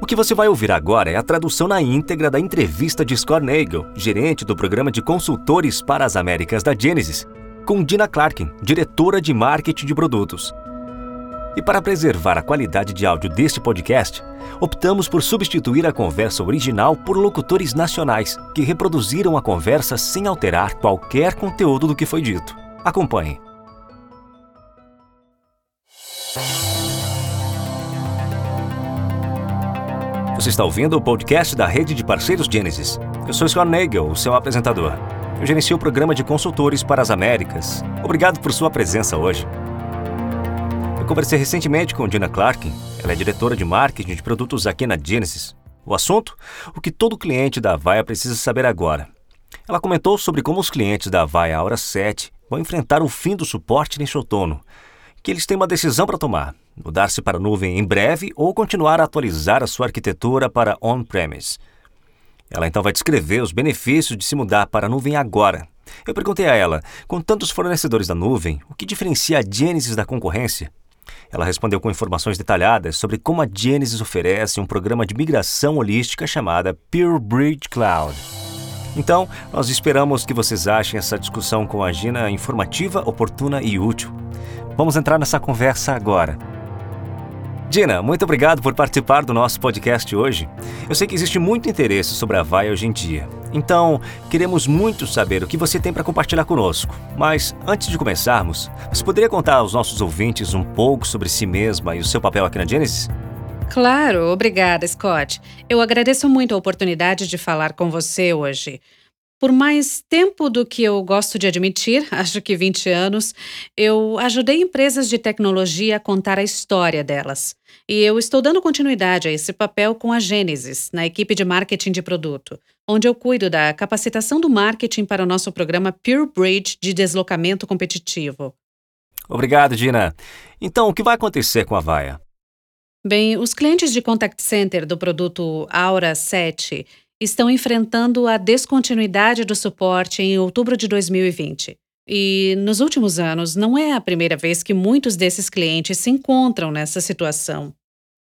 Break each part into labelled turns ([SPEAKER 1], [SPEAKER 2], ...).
[SPEAKER 1] O que você vai ouvir agora é a tradução na íntegra da entrevista de Scott gerente do programa de consultores para as Américas da Genesis, com Dina Clarkin, diretora de marketing de produtos. E para preservar a qualidade de áudio deste podcast, optamos por substituir a conversa original por locutores nacionais que reproduziram a conversa sem alterar qualquer conteúdo do que foi dito. Acompanhe. Você está ouvindo o podcast da rede de parceiros Genesis. Eu sou Scott Nagel, o seu apresentador. Eu gerencio o programa de consultores para as Américas. Obrigado por sua presença hoje. Eu conversei recentemente com Dina Clarkin. Ela é diretora de marketing de produtos aqui na Genesis. O assunto? O que todo cliente da Avaya precisa saber agora. Ela comentou sobre como os clientes da Avaya Hora 7 vão enfrentar o fim do suporte neste outono, que eles têm uma decisão para tomar mudar-se para a nuvem em breve ou continuar a atualizar a sua arquitetura para on-premise. Ela então vai descrever os benefícios de se mudar para a nuvem agora. Eu perguntei a ela, com tantos fornecedores da nuvem, o que diferencia a Genesis da concorrência? Ela respondeu com informações detalhadas sobre como a Genesis oferece um programa de migração holística chamada Pure Bridge Cloud. Então, nós esperamos que vocês achem essa discussão com a Gina informativa, oportuna e útil. Vamos entrar nessa conversa agora. Dina, muito obrigado por participar do nosso podcast hoje. Eu sei que existe muito interesse sobre a Vai hoje em dia. Então, queremos muito saber o que você tem para compartilhar conosco. Mas, antes de começarmos, você poderia contar aos nossos ouvintes um pouco sobre si mesma e o seu papel aqui na Genesis?
[SPEAKER 2] Claro, obrigada, Scott. Eu agradeço muito a oportunidade de falar com você hoje. Por mais tempo do que eu gosto de admitir, acho que 20 anos, eu ajudei empresas de tecnologia a contar a história delas. E eu estou dando continuidade a esse papel com a Gênesis, na equipe de marketing de produto, onde eu cuido da capacitação do marketing para o nosso programa Pure Bridge de deslocamento competitivo.
[SPEAKER 1] Obrigado, Dina. Então, o que vai acontecer com a Vaia?
[SPEAKER 2] Bem, os clientes de contact center do produto Aura 7 estão enfrentando a descontinuidade do suporte em outubro de 2020. E nos últimos anos, não é a primeira vez que muitos desses clientes se encontram nessa situação.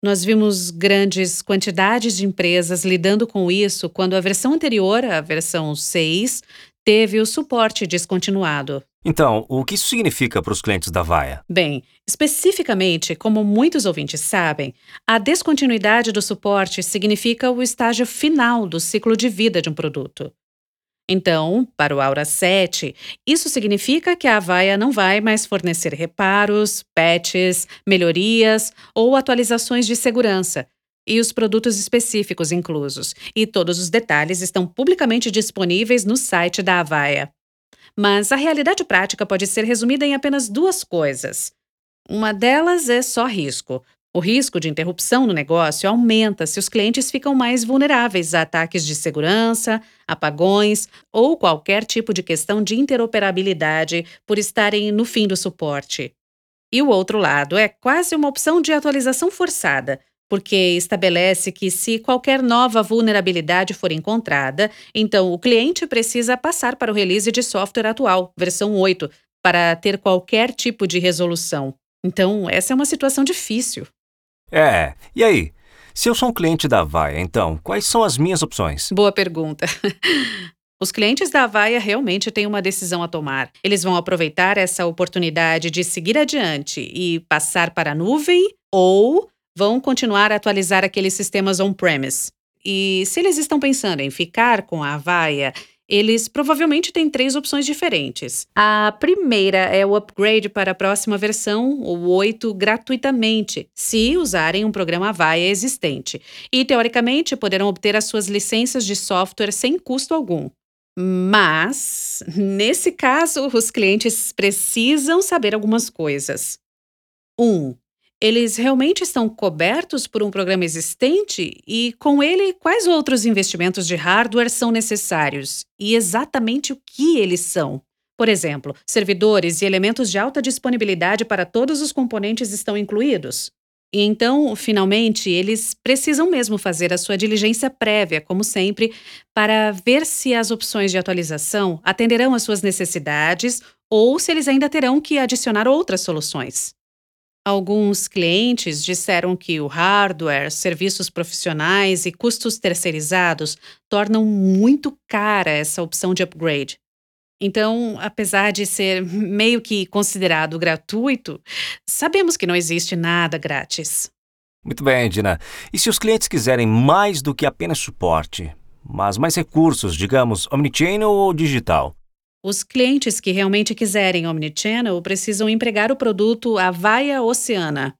[SPEAKER 2] Nós vimos grandes quantidades de empresas lidando com isso quando a versão anterior, a versão 6, teve o suporte descontinuado.
[SPEAKER 1] Então, o que isso significa para os clientes da Vaia?
[SPEAKER 2] Bem, especificamente, como muitos ouvintes sabem, a descontinuidade do suporte significa o estágio final do ciclo de vida de um produto. Então, para o Aura 7, isso significa que a Avaya não vai mais fornecer reparos, patches, melhorias ou atualizações de segurança, e os produtos específicos inclusos, e todos os detalhes estão publicamente disponíveis no site da Avaya. Mas a realidade prática pode ser resumida em apenas duas coisas. Uma delas é só risco. O risco de interrupção no negócio aumenta se os clientes ficam mais vulneráveis a ataques de segurança, apagões ou qualquer tipo de questão de interoperabilidade por estarem no fim do suporte. E o outro lado é quase uma opção de atualização forçada, porque estabelece que, se qualquer nova vulnerabilidade for encontrada, então o cliente precisa passar para o release de software atual, versão 8, para ter qualquer tipo de resolução. Então, essa é uma situação difícil.
[SPEAKER 1] É, e aí? Se eu sou um cliente da Avaya, então, quais são as minhas opções?
[SPEAKER 2] Boa pergunta. Os clientes da Avaya realmente têm uma decisão a tomar. Eles vão aproveitar essa oportunidade de seguir adiante e passar para a nuvem ou vão continuar a atualizar aqueles sistemas on-premise. E se eles estão pensando em ficar com a Avaya, eles provavelmente têm três opções diferentes. A primeira é o upgrade para a próxima versão, o 8, gratuitamente, se usarem um programa Avaya existente. E, teoricamente, poderão obter as suas licenças de software sem custo algum. Mas, nesse caso, os clientes precisam saber algumas coisas. 1. Um, eles realmente estão cobertos por um programa existente? E, com ele, quais outros investimentos de hardware são necessários? E exatamente o que eles são? Por exemplo, servidores e elementos de alta disponibilidade para todos os componentes estão incluídos? E então, finalmente, eles precisam mesmo fazer a sua diligência prévia, como sempre, para ver se as opções de atualização atenderão às suas necessidades ou se eles ainda terão que adicionar outras soluções. Alguns clientes disseram que o hardware, serviços profissionais e custos terceirizados tornam muito cara essa opção de upgrade. Então, apesar de ser meio que considerado gratuito, sabemos que não existe nada grátis.
[SPEAKER 1] Muito bem, Dina. E se os clientes quiserem mais do que apenas suporte, mas mais recursos, digamos, omnichannel ou digital?
[SPEAKER 2] Os clientes que realmente quiserem omnichannel precisam empregar o produto Avaia Oceana.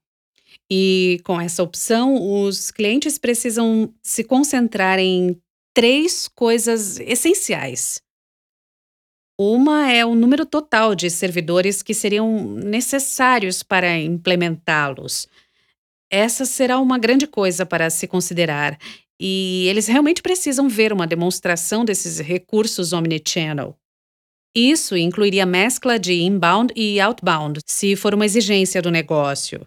[SPEAKER 2] E com essa opção, os clientes precisam se concentrar em três coisas essenciais. Uma é o número total de servidores que seriam necessários para implementá-los. Essa será uma grande coisa para se considerar, e eles realmente precisam ver uma demonstração desses recursos omnichannel. Isso incluiria mescla de inbound e outbound, se for uma exigência do negócio.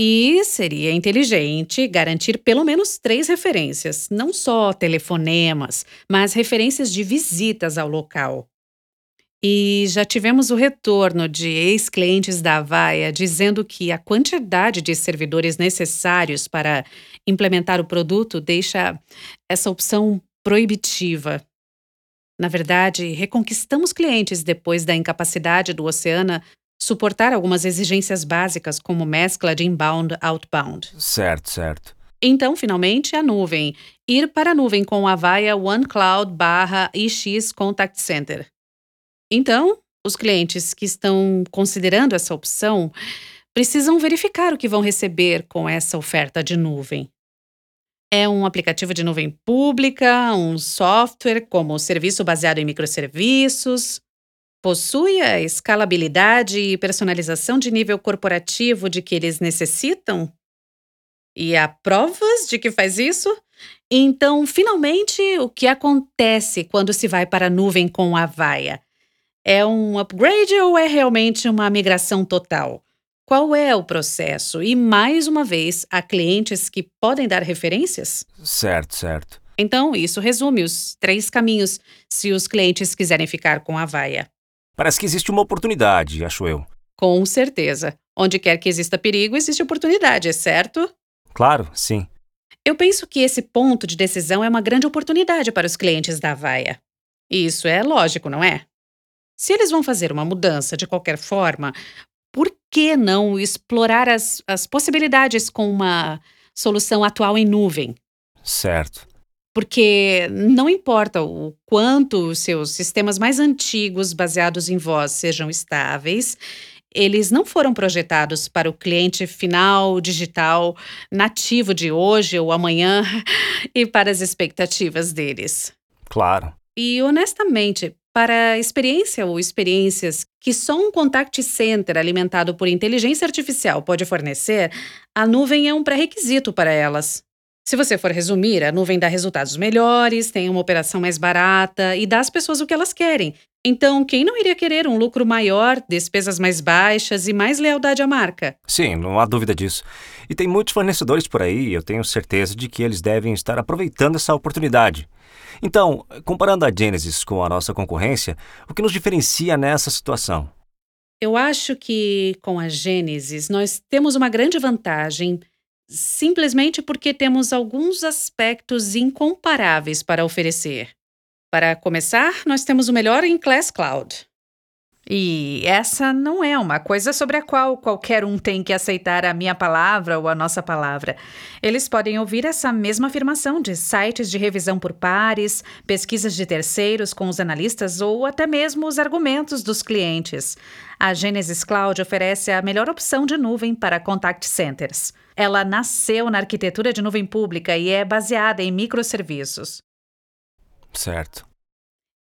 [SPEAKER 2] E seria inteligente garantir pelo menos três referências, não só telefonemas, mas referências de visitas ao local. E já tivemos o retorno de ex-clientes da Avaya dizendo que a quantidade de servidores necessários para implementar o produto deixa essa opção proibitiva. Na verdade, reconquistamos clientes depois da incapacidade do Oceana suportar algumas exigências básicas, como mescla de inbound outbound.
[SPEAKER 1] Certo, certo.
[SPEAKER 2] Então, finalmente, a nuvem. Ir para a nuvem com a Avaya OneCloud barra IX Contact Center. Então, os clientes que estão considerando essa opção precisam verificar o que vão receber com essa oferta de nuvem. É um aplicativo de nuvem pública, um software como serviço baseado em microserviços, possui a escalabilidade e personalização de nível corporativo de que eles necessitam? E há provas de que faz isso? Então, finalmente, o que acontece quando se vai para a nuvem com a Vaia? É um upgrade ou é realmente uma migração total? Qual é o processo? E, mais uma vez, há clientes que podem dar referências?
[SPEAKER 1] Certo, certo.
[SPEAKER 2] Então, isso resume os três caminhos se os clientes quiserem ficar com a vaia.
[SPEAKER 1] Parece que existe uma oportunidade, acho eu.
[SPEAKER 2] Com certeza. Onde quer que exista perigo, existe oportunidade, é certo?
[SPEAKER 1] Claro, sim.
[SPEAKER 2] Eu penso que esse ponto de decisão é uma grande oportunidade para os clientes da vaia. Isso é lógico, não é? Se eles vão fazer uma mudança de qualquer forma, que não explorar as, as possibilidades com uma solução atual em nuvem?
[SPEAKER 1] Certo.
[SPEAKER 2] Porque não importa o quanto os seus sistemas mais antigos, baseados em voz, sejam estáveis, eles não foram projetados para o cliente final digital nativo de hoje ou amanhã e para as expectativas deles.
[SPEAKER 1] Claro.
[SPEAKER 2] E honestamente, para experiência ou experiências que só um contact center alimentado por inteligência artificial pode fornecer, a nuvem é um pré-requisito para elas. Se você for resumir, a nuvem dá resultados melhores, tem uma operação mais barata e dá às pessoas o que elas querem. Então, quem não iria querer um lucro maior, despesas mais baixas e mais lealdade à marca?
[SPEAKER 1] Sim, não há dúvida disso. E tem muitos fornecedores por aí, e eu tenho certeza de que eles devem estar aproveitando essa oportunidade. Então, comparando a Genesis com a nossa concorrência, o que nos diferencia nessa situação?
[SPEAKER 2] Eu acho que com a Genesis nós temos uma grande vantagem simplesmente porque temos alguns aspectos incomparáveis para oferecer. Para começar, nós temos o melhor em Class Cloud. E essa não é uma coisa sobre a qual qualquer um tem que aceitar a minha palavra ou a nossa palavra. Eles podem ouvir essa mesma afirmação de sites de revisão por pares, pesquisas de terceiros com os analistas ou até mesmo os argumentos dos clientes. A Genesis Cloud oferece a melhor opção de nuvem para contact centers. Ela nasceu na arquitetura de nuvem pública e é baseada em microserviços.
[SPEAKER 1] Certo.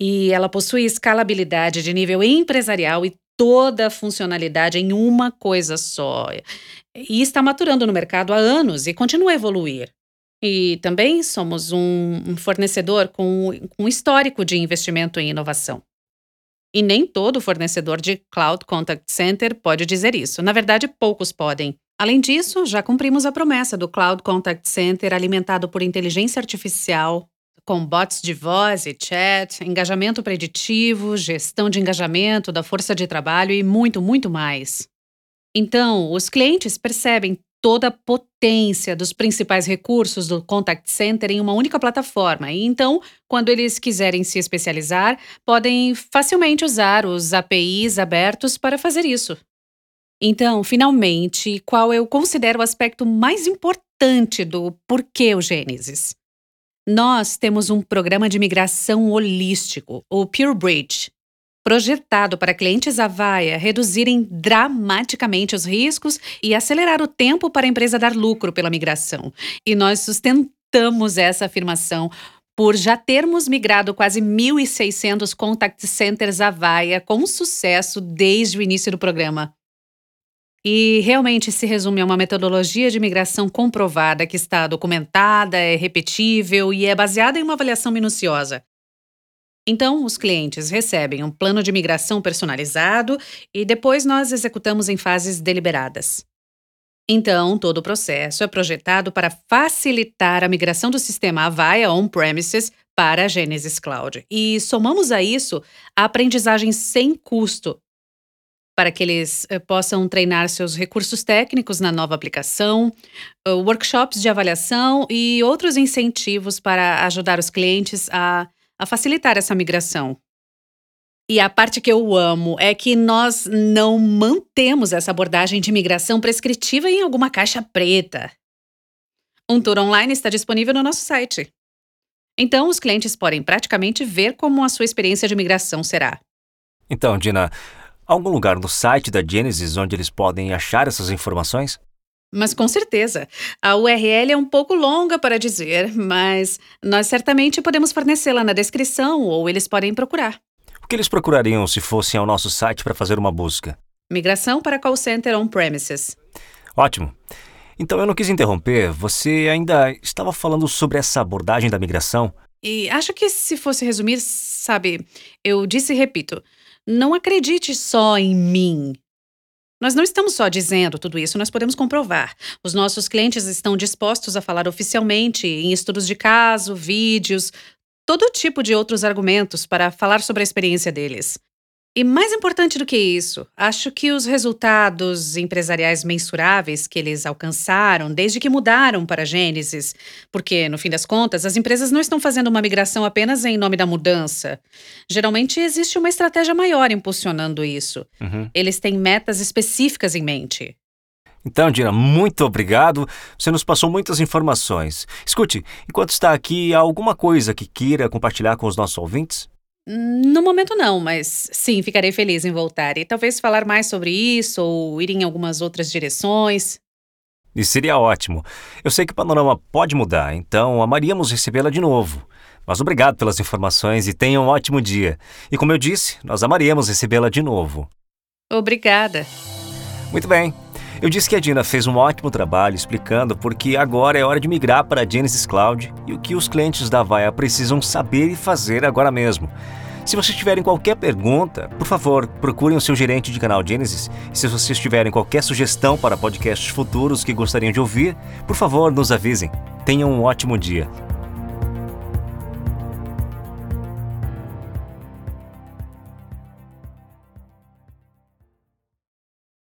[SPEAKER 2] E ela possui escalabilidade de nível empresarial e toda a funcionalidade em uma coisa só. E está maturando no mercado há anos e continua a evoluir. E também somos um, fornecedor com um histórico de investimento em inovação. E nem todo fornecedor de Cloud Contact Center pode dizer isso. Na verdade, poucos podem. Além disso, já cumprimos a promessa do Cloud Contact Center alimentado por inteligência artificial, com bots de voz e chat, engajamento preditivo, gestão de engajamento da força de trabalho e muito, muito mais. Então, os clientes percebem toda a potência dos principais recursos do contact center em uma única plataforma. E então, quando eles quiserem se especializar, podem facilmente usar os APIs abertos para fazer isso. Então, finalmente, qual eu considero o aspecto mais importante do porquê o Gênesis? Nós temos um programa de migração holístico, o Pure Bridge, projetado para clientes Avaya reduzirem dramaticamente os riscos e acelerar o tempo para a empresa dar lucro pela migração. E nós sustentamos essa afirmação por já termos migrado quase 1.600 contact centers Avaya com sucesso desde o início do programa. E realmente se resume a uma metodologia de migração comprovada que está documentada, é repetível e é baseada em uma avaliação minuciosa. Então, os clientes recebem um plano de migração personalizado e depois nós executamos em fases deliberadas. Então, todo o processo é projetado para facilitar a migração do sistema Avaya on-premises para a Genesis Cloud. E somamos a isso a aprendizagem sem custo, para que eles eh, possam treinar seus recursos técnicos na nova aplicação, uh, workshops de avaliação e outros incentivos para ajudar os clientes a a facilitar essa migração. E a parte que eu amo é que nós não mantemos essa abordagem de migração prescritiva em alguma caixa preta. Um tour online está disponível no nosso site. Então, os clientes podem praticamente ver como a sua experiência de migração será.
[SPEAKER 1] Então, Dina, algum lugar no site da Genesis onde eles podem achar essas informações?
[SPEAKER 2] Mas com certeza. A URL é um pouco longa para dizer, mas nós certamente podemos fornecê-la na descrição ou eles podem procurar.
[SPEAKER 1] O que eles procurariam se fossem ao nosso site para fazer uma busca?
[SPEAKER 2] Migração para call center on-premises.
[SPEAKER 1] Ótimo. Então eu não quis interromper, você ainda estava falando sobre essa abordagem da migração?
[SPEAKER 2] E acho que se fosse resumir, sabe, eu disse e repito: não acredite só em mim. Nós não estamos só dizendo tudo isso, nós podemos comprovar. Os nossos clientes estão dispostos a falar oficialmente em estudos de caso, vídeos, todo tipo de outros argumentos para falar sobre a experiência deles. E mais importante do que isso, acho que os resultados empresariais mensuráveis que eles alcançaram desde que mudaram para a Gênesis, porque, no fim das contas, as empresas não estão fazendo uma migração apenas em nome da mudança. Geralmente existe uma estratégia maior impulsionando isso. Uhum. Eles têm metas específicas em mente.
[SPEAKER 1] Então, Dina, muito obrigado. Você nos passou muitas informações. Escute, enquanto está aqui, há alguma coisa que queira compartilhar com os nossos ouvintes?
[SPEAKER 2] No momento não, mas sim, ficarei feliz em voltar e talvez falar mais sobre isso ou ir em algumas outras direções.
[SPEAKER 1] Isso seria ótimo. Eu sei que o panorama pode mudar, então amaríamos recebê-la de novo. Mas obrigado pelas informações e tenha um ótimo dia. E como eu disse, nós amaríamos recebê-la de novo.
[SPEAKER 2] Obrigada.
[SPEAKER 1] Muito bem. Eu disse que a Dina fez um ótimo trabalho explicando porque agora é hora de migrar para a Genesis Cloud e o que os clientes da Vaia precisam saber e fazer agora mesmo. Se vocês tiverem qualquer pergunta, por favor, procurem o seu gerente de canal Genesis. E se vocês tiverem qualquer sugestão para podcasts futuros que gostariam de ouvir, por favor, nos avisem. Tenham um ótimo dia.